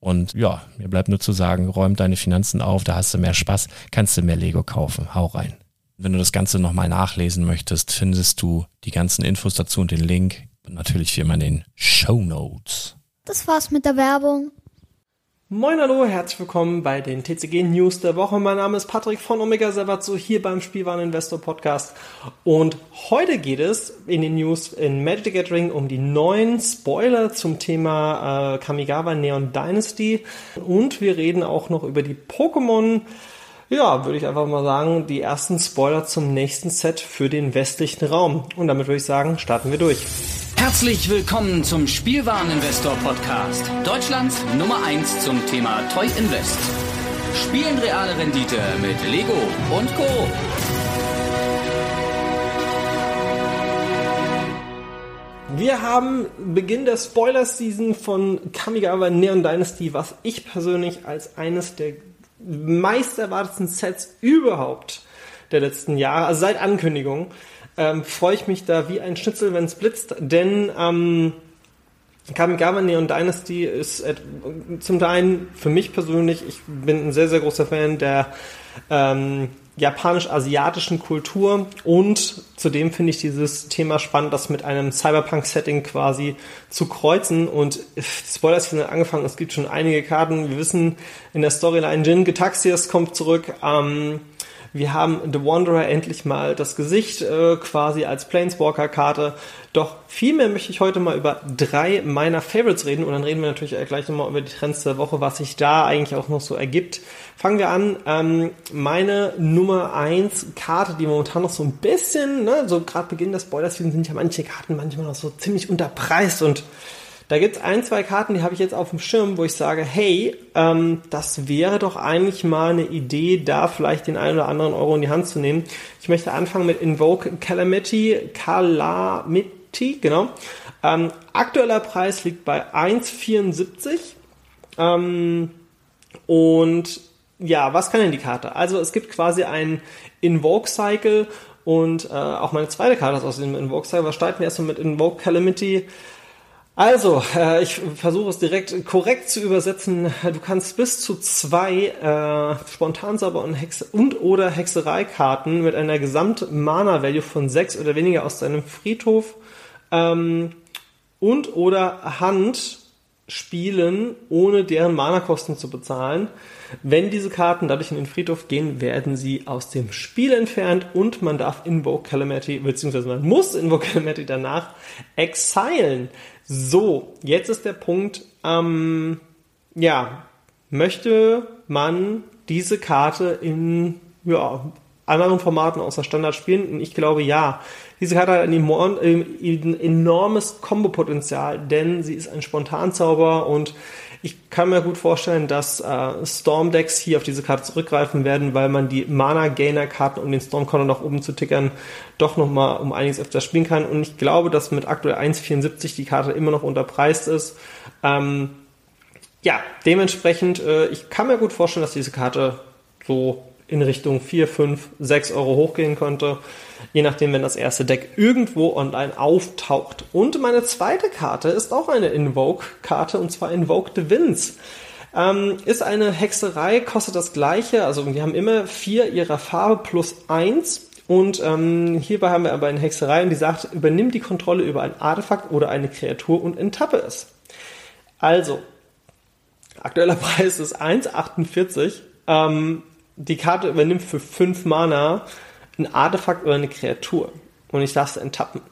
Und ja, mir bleibt nur zu sagen, räum deine Finanzen auf, da hast du mehr Spaß, kannst du mehr Lego kaufen. Hau rein. Wenn du das Ganze nochmal nachlesen möchtest, findest du die ganzen Infos dazu und den Link. Und natürlich wie immer in den Show Notes. Das war's mit der Werbung. Moin hallo, herzlich willkommen bei den TCG News der Woche. Mein Name ist Patrick von Omega Servatso hier beim Spielwareninvestor Podcast und heute geht es in den News in Magic the Gathering um die neuen Spoiler zum Thema äh, Kamigawa Neon Dynasty und wir reden auch noch über die Pokémon ja, würde ich einfach mal sagen, die ersten Spoiler zum nächsten Set für den westlichen Raum. Und damit würde ich sagen, starten wir durch. Herzlich willkommen zum Spielwareninvestor Podcast. Deutschlands Nummer 1 zum Thema Toy Invest. Spielen reale Rendite mit Lego und Co. Wir haben Beginn der Spoiler-Season von Kamigawa Neon Dynasty, was ich persönlich als eines der meist erwartetsten Sets überhaupt der letzten Jahre, also seit Ankündigung, ähm, freue ich mich da wie ein Schnitzel, wenn es blitzt, denn ähm, Kamigawa Neon Dynasty ist äh, zum Teil für mich persönlich, ich bin ein sehr, sehr großer Fan der ähm, japanisch-asiatischen Kultur und zudem finde ich dieses Thema spannend, das mit einem Cyberpunk-Setting quasi zu kreuzen und Spoilers sind angefangen, es gibt schon einige Karten, wir wissen in der Storyline Jin Getaxias kommt zurück, ähm, wir haben The Wanderer endlich mal das Gesicht äh, quasi als Planeswalker-Karte. Doch vielmehr möchte ich heute mal über drei meiner Favorites reden und dann reden wir natürlich gleich nochmal über die Trends der Woche, was sich da eigentlich auch noch so ergibt. Fangen wir an. Ähm, meine Nummer eins Karte, die momentan noch so ein bisschen, ne, so gerade Beginn des Spoilers sind ja manche Karten manchmal noch so ziemlich unterpreist und Da gibt es ein, zwei Karten, die habe ich jetzt auf dem Schirm, wo ich sage, hey, ähm, das wäre doch eigentlich mal eine Idee, da vielleicht den einen oder anderen Euro in die Hand zu nehmen. Ich möchte anfangen mit Invoke Calamity, Calamity, genau. Ähm, aktueller Preis liegt bei 1,74. Ähm, und ja, was kann denn die Karte? Also es gibt quasi einen Invoke Cycle und äh, auch meine zweite Karte ist aus dem Invoke Cycle. Was starten wir erstmal mit Invoke Calamity? Also, äh, ich versuche es direkt korrekt zu übersetzen. Du kannst bis zu zwei äh, Spontansauber und, Hexe und oder Hexereikarten mit einer Gesamt-Mana-Value von sechs oder weniger aus deinem Friedhof ähm, und oder Hand spielen, ohne deren Mana-Kosten zu bezahlen. Wenn diese Karten dadurch in den Friedhof gehen, werden sie aus dem Spiel entfernt und man darf Invoke Calamity, beziehungsweise man muss Invoke Calamity danach exilen. So, jetzt ist der Punkt, ähm, ja, möchte man diese Karte in ja, anderen Formaten außer Standard spielen? Und ich glaube ja. Diese Karte hat ein, ein enormes Kombo-Potenzial, denn sie ist ein Spontanzauber und ich kann mir gut vorstellen, dass äh, Storm-Decks hier auf diese Karte zurückgreifen werden, weil man die Mana-Gainer-Karten, um den Storm-Corner nach oben zu tickern, doch nochmal um einiges öfter spielen kann. Und ich glaube, dass mit aktuell 1,74 die Karte immer noch unterpreist ist. Ähm, ja, dementsprechend, äh, ich kann mir gut vorstellen, dass diese Karte so in Richtung 4, 5, 6 Euro hochgehen könnte. Je nachdem, wenn das erste Deck irgendwo online auftaucht. Und meine zweite Karte ist auch eine Invoke-Karte und zwar Invoke the Winds. Ähm, ist eine Hexerei, kostet das gleiche. Also wir haben immer vier ihrer Farbe plus eins. Und ähm, hierbei haben wir aber eine Hexerei und die sagt, übernimm die Kontrolle über ein Artefakt oder eine Kreatur und enttappe es. Also, aktueller Preis ist 1,48. Ähm, die Karte übernimmt für 5 Mana ein Artefakt oder eine Kreatur. Und ich darf es enttappen.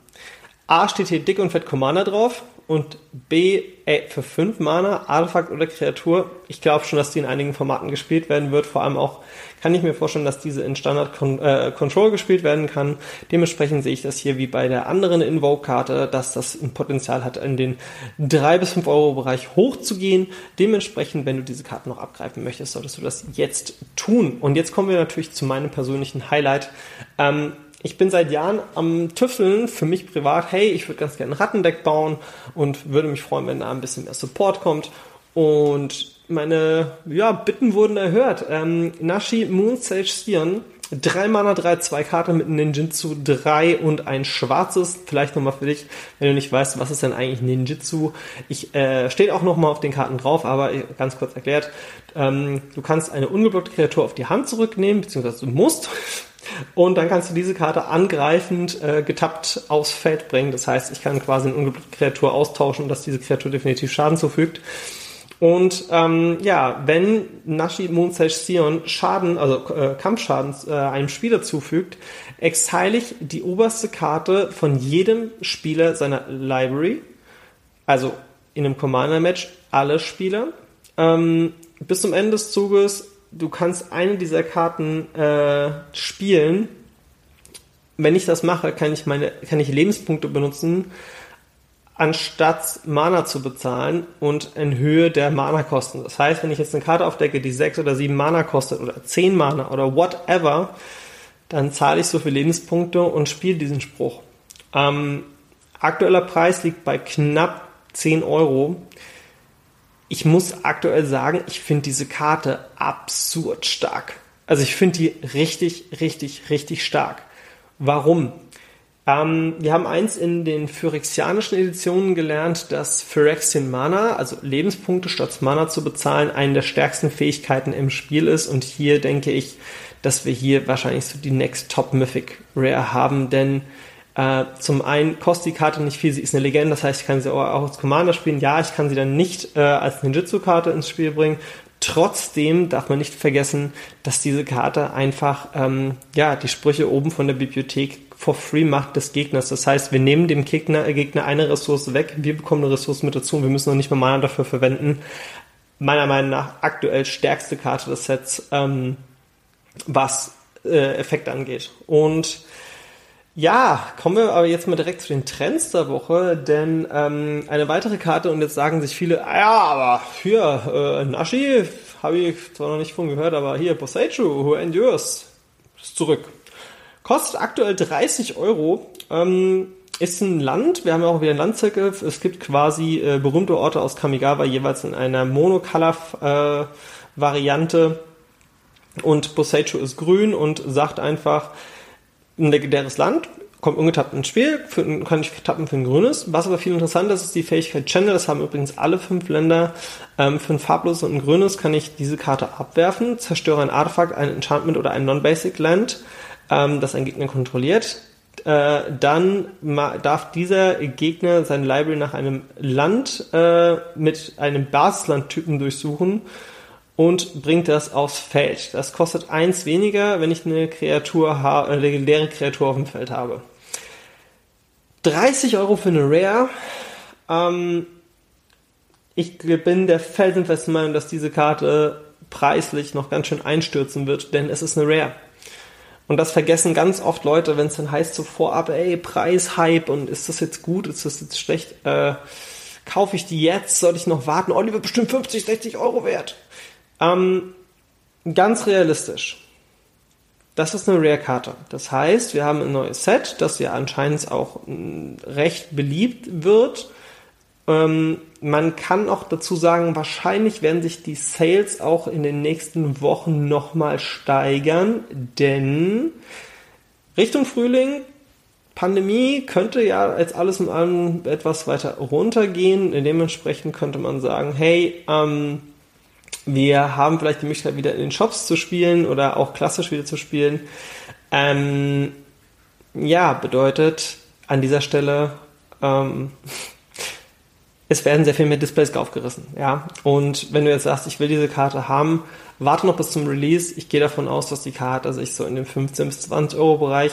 A steht hier dick und fett Commander drauf und B, ey, für 5 Mana, Artefakt oder Kreatur, ich glaube schon, dass die in einigen Formaten gespielt werden wird. Vor allem auch kann ich mir vorstellen, dass diese in Standard Con äh, Control gespielt werden kann. Dementsprechend sehe ich das hier wie bei der anderen Invoke-Karte, dass das ein Potenzial hat, in den 3 bis 5 Euro Bereich hochzugehen. Dementsprechend, wenn du diese Karten noch abgreifen möchtest, solltest du das jetzt tun. Und jetzt kommen wir natürlich zu meinem persönlichen Highlight. Ähm, ich bin seit Jahren am Tüffeln für mich privat, hey, ich würde ganz gerne ein Rattendeck bauen und würde mich freuen, wenn da ein bisschen mehr Support kommt. Und meine ja, Bitten wurden erhört. Ähm, Nashi Moon Sage Sion, 3 Mana, 3, 2 Karte mit Ninjitsu 3 und ein schwarzes. Vielleicht nochmal für dich, wenn du nicht weißt, was ist denn eigentlich Ninjitsu. Ich äh, steht auch nochmal auf den Karten drauf, aber ganz kurz erklärt. Ähm, du kannst eine ungeblockte Kreatur auf die Hand zurücknehmen, beziehungsweise du musst. Und dann kannst du diese Karte angreifend äh, getappt aufs Feld bringen. Das heißt, ich kann quasi eine ungeblockte Kreatur austauschen, dass diese Kreatur definitiv Schaden zufügt. Und ähm, ja, wenn Nashi Moonsage Sion Schaden, also äh, Kampfschaden äh, einem Spieler zufügt, exile ich die oberste Karte von jedem Spieler seiner Library, also in einem Commander-Match alle Spieler. Ähm, bis zum Ende des Zuges du kannst eine dieser Karten äh, spielen. Wenn ich das mache, kann ich meine, kann ich Lebenspunkte benutzen, anstatt Mana zu bezahlen und in Höhe der Mana-Kosten. Das heißt, wenn ich jetzt eine Karte aufdecke, die sechs oder sieben Mana kostet oder zehn Mana oder whatever, dann zahle ich so viele Lebenspunkte und spiele diesen Spruch. Ähm, aktueller Preis liegt bei knapp 10 Euro ich muss aktuell sagen, ich finde diese Karte absurd stark. Also ich finde die richtig, richtig, richtig stark. Warum? Ähm, wir haben eins in den phyrexianischen Editionen gelernt, dass Phyrexian Mana, also Lebenspunkte statt Mana zu bezahlen, eine der stärksten Fähigkeiten im Spiel ist. Und hier denke ich, dass wir hier wahrscheinlich so die Next Top Mythic Rare haben, denn äh, zum einen kostet die Karte nicht viel, sie ist eine Legende, das heißt, ich kann sie auch als Commander spielen. Ja, ich kann sie dann nicht äh, als Ninjutsu-Karte ins Spiel bringen. Trotzdem darf man nicht vergessen, dass diese Karte einfach ähm, ja die Sprüche oben von der Bibliothek for free macht des Gegners. Das heißt, wir nehmen dem Gegner, Gegner eine Ressource weg, wir bekommen eine Ressource mit dazu und wir müssen noch nicht mal Mana dafür verwenden. Meiner Meinung nach aktuell stärkste Karte des Sets, ähm, was äh, Effekte angeht. Und Ja, kommen wir aber jetzt mal direkt zu den Trends der Woche, denn ähm, eine weitere Karte und jetzt sagen sich viele, ah ja, aber hier, äh, Nashi, habe ich zwar noch nicht von gehört, aber hier, Boseiju, Who Endures, ist zurück. Kostet aktuell 30 Euro, ähm, ist ein Land, wir haben ja auch wieder ein Landzirkel, es gibt quasi äh, berühmte Orte aus Kamigawa, jeweils in einer Monocolor-Variante äh, und Boseiju ist grün und sagt einfach, ein legendäres Land, kommt ungetappt ins Spiel, für, kann ich tappen für ein grünes. Was aber viel interessanter ist, ist die Fähigkeit Channel. Das haben übrigens alle fünf Länder. Ähm, für ein farbloses und ein grünes kann ich diese Karte abwerfen, zerstöre ein Artefakt, ein Enchantment oder ein Non-Basic Land, ähm, das ein Gegner kontrolliert. Äh, dann darf dieser Gegner sein Library nach einem Land äh, mit einem Basislandtypen durchsuchen und bringt das aufs Feld. Das kostet eins weniger, wenn ich eine Kreatur, eine legendäre Kreatur auf dem Feld habe. 30 Euro für eine Rare. Ähm, ich bin der felsenfesten Meinung, dass diese Karte preislich noch ganz schön einstürzen wird, denn es ist eine Rare. Und das vergessen ganz oft Leute, wenn es dann heißt so vorab, ey, Preishype und ist das jetzt gut, ist das jetzt schlecht, äh, kaufe ich die jetzt, soll ich noch warten? Oh, die wird bestimmt 50, 60 Euro wert. Ähm, ganz realistisch. Das ist eine Rare-Karte. Das heißt, wir haben ein neues Set, das ja anscheinend auch mm, recht beliebt wird. Ähm, man kann auch dazu sagen, wahrscheinlich werden sich die Sales auch in den nächsten Wochen nochmal steigern, denn Richtung Frühling, Pandemie könnte ja als alles in allem etwas weiter runtergehen. Dementsprechend könnte man sagen, hey, ähm, wir haben vielleicht die Möglichkeit, wieder in den Shops zu spielen oder auch klassisch wieder zu spielen. Ähm, ja, bedeutet an dieser Stelle, ähm, es werden sehr viel mehr Displays aufgerissen. Ja? Und wenn du jetzt sagst, ich will diese Karte haben, warte noch bis zum Release. Ich gehe davon aus, dass die Karte sich so in dem 15 bis 20 Euro Bereich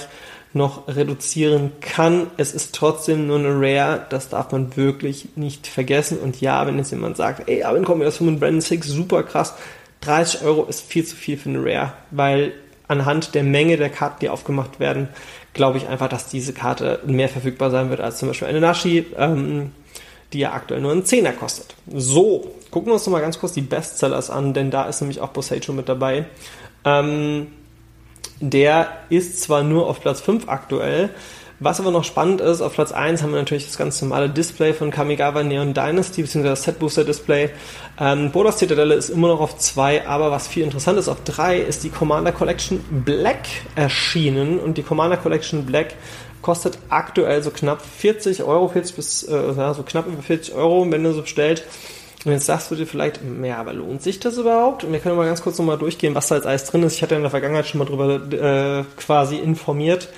noch reduzieren kann. Es ist trotzdem nur eine Rare, das darf man wirklich nicht vergessen. Und ja, wenn jetzt jemand sagt, ey, aber kommen wir das von Brandon Six, super krass, 30 Euro ist viel zu viel für eine Rare, weil anhand der Menge der Karten, die aufgemacht werden, glaube ich einfach, dass diese Karte mehr verfügbar sein wird als zum Beispiel eine Nashi, ähm, die ja aktuell nur einen Zehner kostet. So, gucken wir uns noch mal ganz kurz die Bestsellers an, denn da ist nämlich auch Bosejo mit dabei. Ähm, der ist zwar nur auf Platz 5 aktuell, was aber noch spannend ist, auf Platz 1 haben wir natürlich das ganz normale Display von Kamigawa Neon Dynasty, beziehungsweise das Set Booster Display. Ähm, Bodas Zitadelle ist immer noch auf 2, aber was viel interessant ist, auf 3 ist die Commander Collection Black erschienen und die Commander Collection Black kostet aktuell so knapp 40 Euro, 40 bis, äh, so knapp über 40 Euro, wenn du so bestellt. Und jetzt sagst du dir vielleicht, ja, aber lohnt sich das überhaupt? Und wir können mal ganz kurz nochmal durchgehen, was da jetzt alles drin ist. Ich hatte in der Vergangenheit schon mal drüber äh, quasi informiert.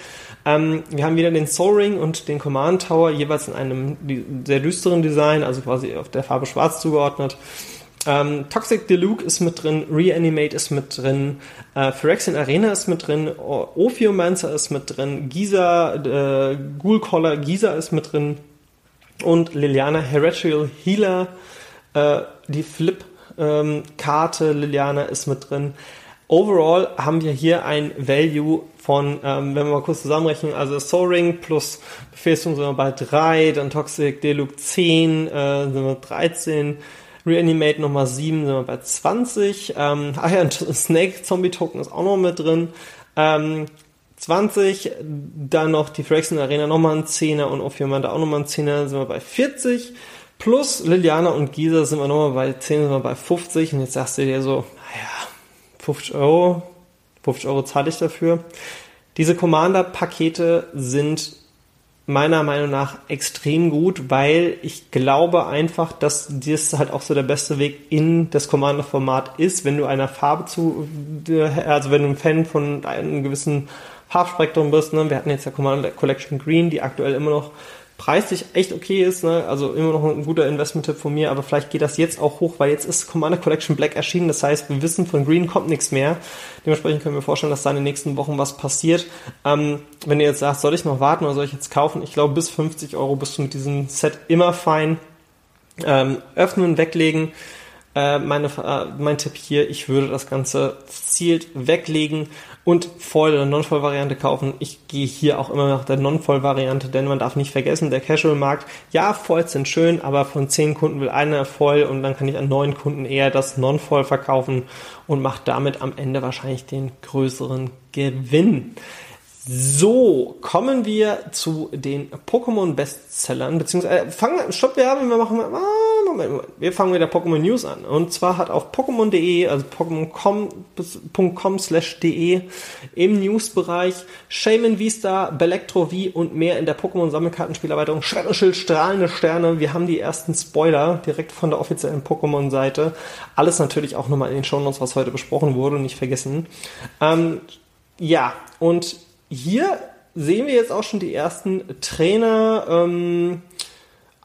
Ähm, wir haben wieder den Soul Ring und den Command Tower, jeweils in einem sehr düsteren Design, also quasi auf der Farbe schwarz zugeordnet. Ähm, Toxic Deluxe ist mit drin, Reanimate ist mit drin, äh, Phyrexian Arena ist mit drin, Ophiomancer ist mit drin, Giza, äh, Ghoul Giza ist mit drin und Liliana Heretical Healer äh, die Flip-Karte ähm, Liliana ist mit drin. Overall haben wir hier ein Value von, ähm, wenn wir mal kurz zusammenrechnen, also Soul Ring plus Befestigung sind wir bei 3, dann Toxic Deluxe 10, äh, sind wir 13, Reanimate nochmal 7, sind wir bei 20. Ähm, ach ja, Snake Zombie Token ist auch noch mit drin. Ähm, 20, dann noch die Phyrexian Arena nochmal ein 10er und Ophiomanta auch nochmal ein 10er, sind wir bei 40. Plus Liliana und Gisa sind wir nochmal bei 10, sind wir bei 50 und jetzt sagst du dir so, naja, 50 Euro, 50 Euro zahle ich dafür. Diese Commander-Pakete sind meiner Meinung nach extrem gut, weil ich glaube einfach, dass das halt auch so der beste Weg in das Commander-Format ist, wenn du einer Farbe zu, also wenn du ein Fan von einem gewissen Farbspektrum bist. Ne? Wir hatten jetzt ja Commander Collection Green, die aktuell immer noch preislich echt okay ist, ne? also immer noch ein guter Investment-Tipp von mir, aber vielleicht geht das jetzt auch hoch, weil jetzt ist Commander Collection Black erschienen, das heißt, wir wissen, von Green kommt nichts mehr. Dementsprechend können wir vorstellen, dass da in den nächsten Wochen was passiert. Ähm, wenn ihr jetzt sagt, soll ich noch warten oder soll ich jetzt kaufen? Ich glaube, bis 50 Euro bist du mit diesem Set immer fein. Ähm, öffnen, weglegen. Äh, meine, äh, mein Tipp hier, ich würde das Ganze zielt weglegen und Foil- oder Non-Foil-Variante kaufen. Ich gehe hier auch immer nach der Non-Foil-Variante, denn man darf nicht vergessen, der Casual-Markt, ja, Foils sind schön, aber von zehn Kunden will einer Foil und dann kann ich an neun Kunden eher das Non-Foil verkaufen und mache damit am Ende wahrscheinlich den größeren Gewinn. So, kommen wir zu den Pokémon-Bestsellern, beziehungsweise, äh, fangen, stopp, wir haben, wir machen, ah, Wir fangen mit der Pokémon News an. Und zwar hat auf Pokémon.de, also Pokémon.com slash de im Newsbereich Shaman Vista, Belectro V und mehr in der Pokémon Sammelkartenspielerweiterung Schwert und Schild, strahlende Sterne. Wir haben die ersten Spoiler direkt von der offiziellen Pokémon-Seite. Alles natürlich auch nochmal in den Shownotes, was heute besprochen wurde, nicht vergessen. Ähm, ja, und hier sehen wir jetzt auch schon die ersten Trainer ähm,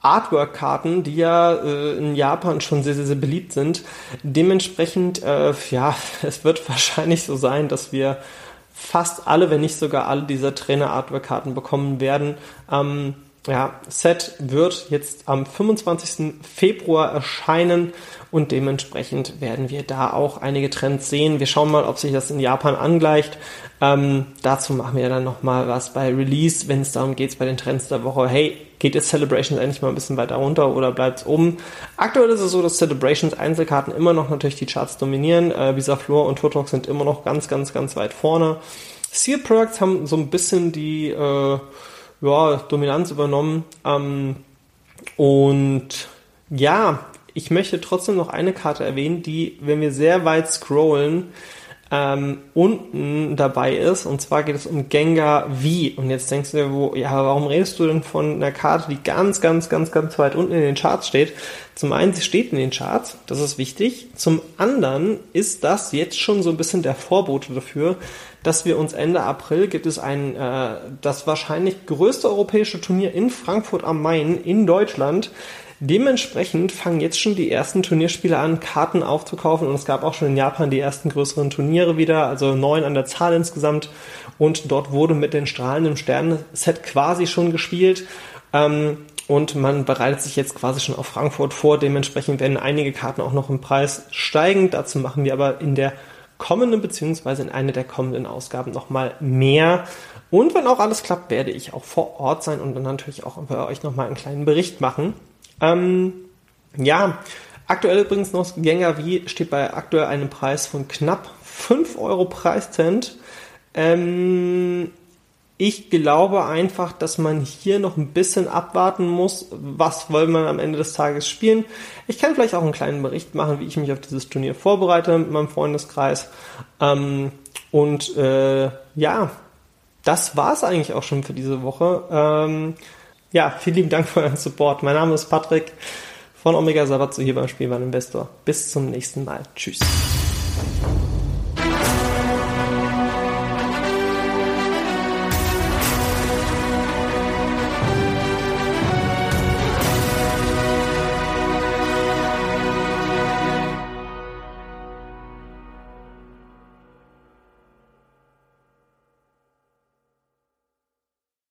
Artwork-Karten, die ja äh, in Japan schon sehr, sehr, sehr beliebt sind. Dementsprechend, äh, ja, es wird wahrscheinlich so sein, dass wir fast alle, wenn nicht sogar alle dieser Trainer-Artwork-Karten bekommen werden. Ähm, ja, Set wird jetzt am 25. Februar erscheinen und dementsprechend werden wir da auch einige Trends sehen. Wir schauen mal, ob sich das in Japan angleicht. Ähm, dazu machen wir dann nochmal was bei Release, wenn es darum geht, bei den Trends der Woche. Hey, geht jetzt Celebrations endlich mal ein bisschen weiter runter oder bleibt es oben? Aktuell ist es so, dass Celebrations Einzelkarten immer noch natürlich die Charts dominieren. Äh, Visa Floor und Turtok sind immer noch ganz, ganz, ganz weit vorne. Seal Products haben so ein bisschen die äh, ja, Dominanz übernommen. Ähm, und ja, ich möchte trotzdem noch eine Karte erwähnen, die, wenn wir sehr weit scrollen, ähm, unten dabei ist. Und zwar geht es um Gengar V. Und jetzt denkst du dir, wo, ja, warum redest du denn von einer Karte, die ganz, ganz, ganz, ganz weit unten in den Charts steht? Zum einen, sie steht in den Charts, das ist wichtig. Zum anderen ist das jetzt schon so ein bisschen der Vorbote dafür, dass wir uns Ende April gibt es ein, äh, das wahrscheinlich größte europäische Turnier in Frankfurt am Main in Deutschland Dementsprechend fangen jetzt schon die ersten Turnierspieler an, Karten aufzukaufen und es gab auch schon in Japan die ersten größeren Turniere wieder, also neun an der Zahl insgesamt und dort wurde mit den strahlenden Sternen-Set quasi schon gespielt. Ähm, und man bereitet sich jetzt quasi schon auf Frankfurt vor. Dementsprechend werden einige Karten auch noch im Preis steigen. Dazu machen wir aber in der kommenden beziehungsweise in einer der kommenden Ausgaben nochmal mehr. Und wenn auch alles klappt, werde ich auch vor Ort sein und dann natürlich auch für euch nochmal einen kleinen Bericht machen. Ähm, ja, aktuell übrigens noch Gänger wie steht bei aktuell einem Preis von knapp 5 Euro Preiscent. Ähm, ich glaube einfach, dass man hier noch ein bisschen abwarten muss, was wollen wir am Ende des Tages spielen. Ich kann vielleicht auch einen kleinen Bericht machen, wie ich mich auf dieses Turnier vorbereite mit meinem Freundeskreis. Ähm, und äh, ja, das war's eigentlich auch schon für diese Woche. Ähm, ja, vielen lieben Dank für euren Support. Mein Name ist Patrick von Omega Sabatsu hier beim Spielwaren Investor. Bis zum nächsten Mal. Tschüss.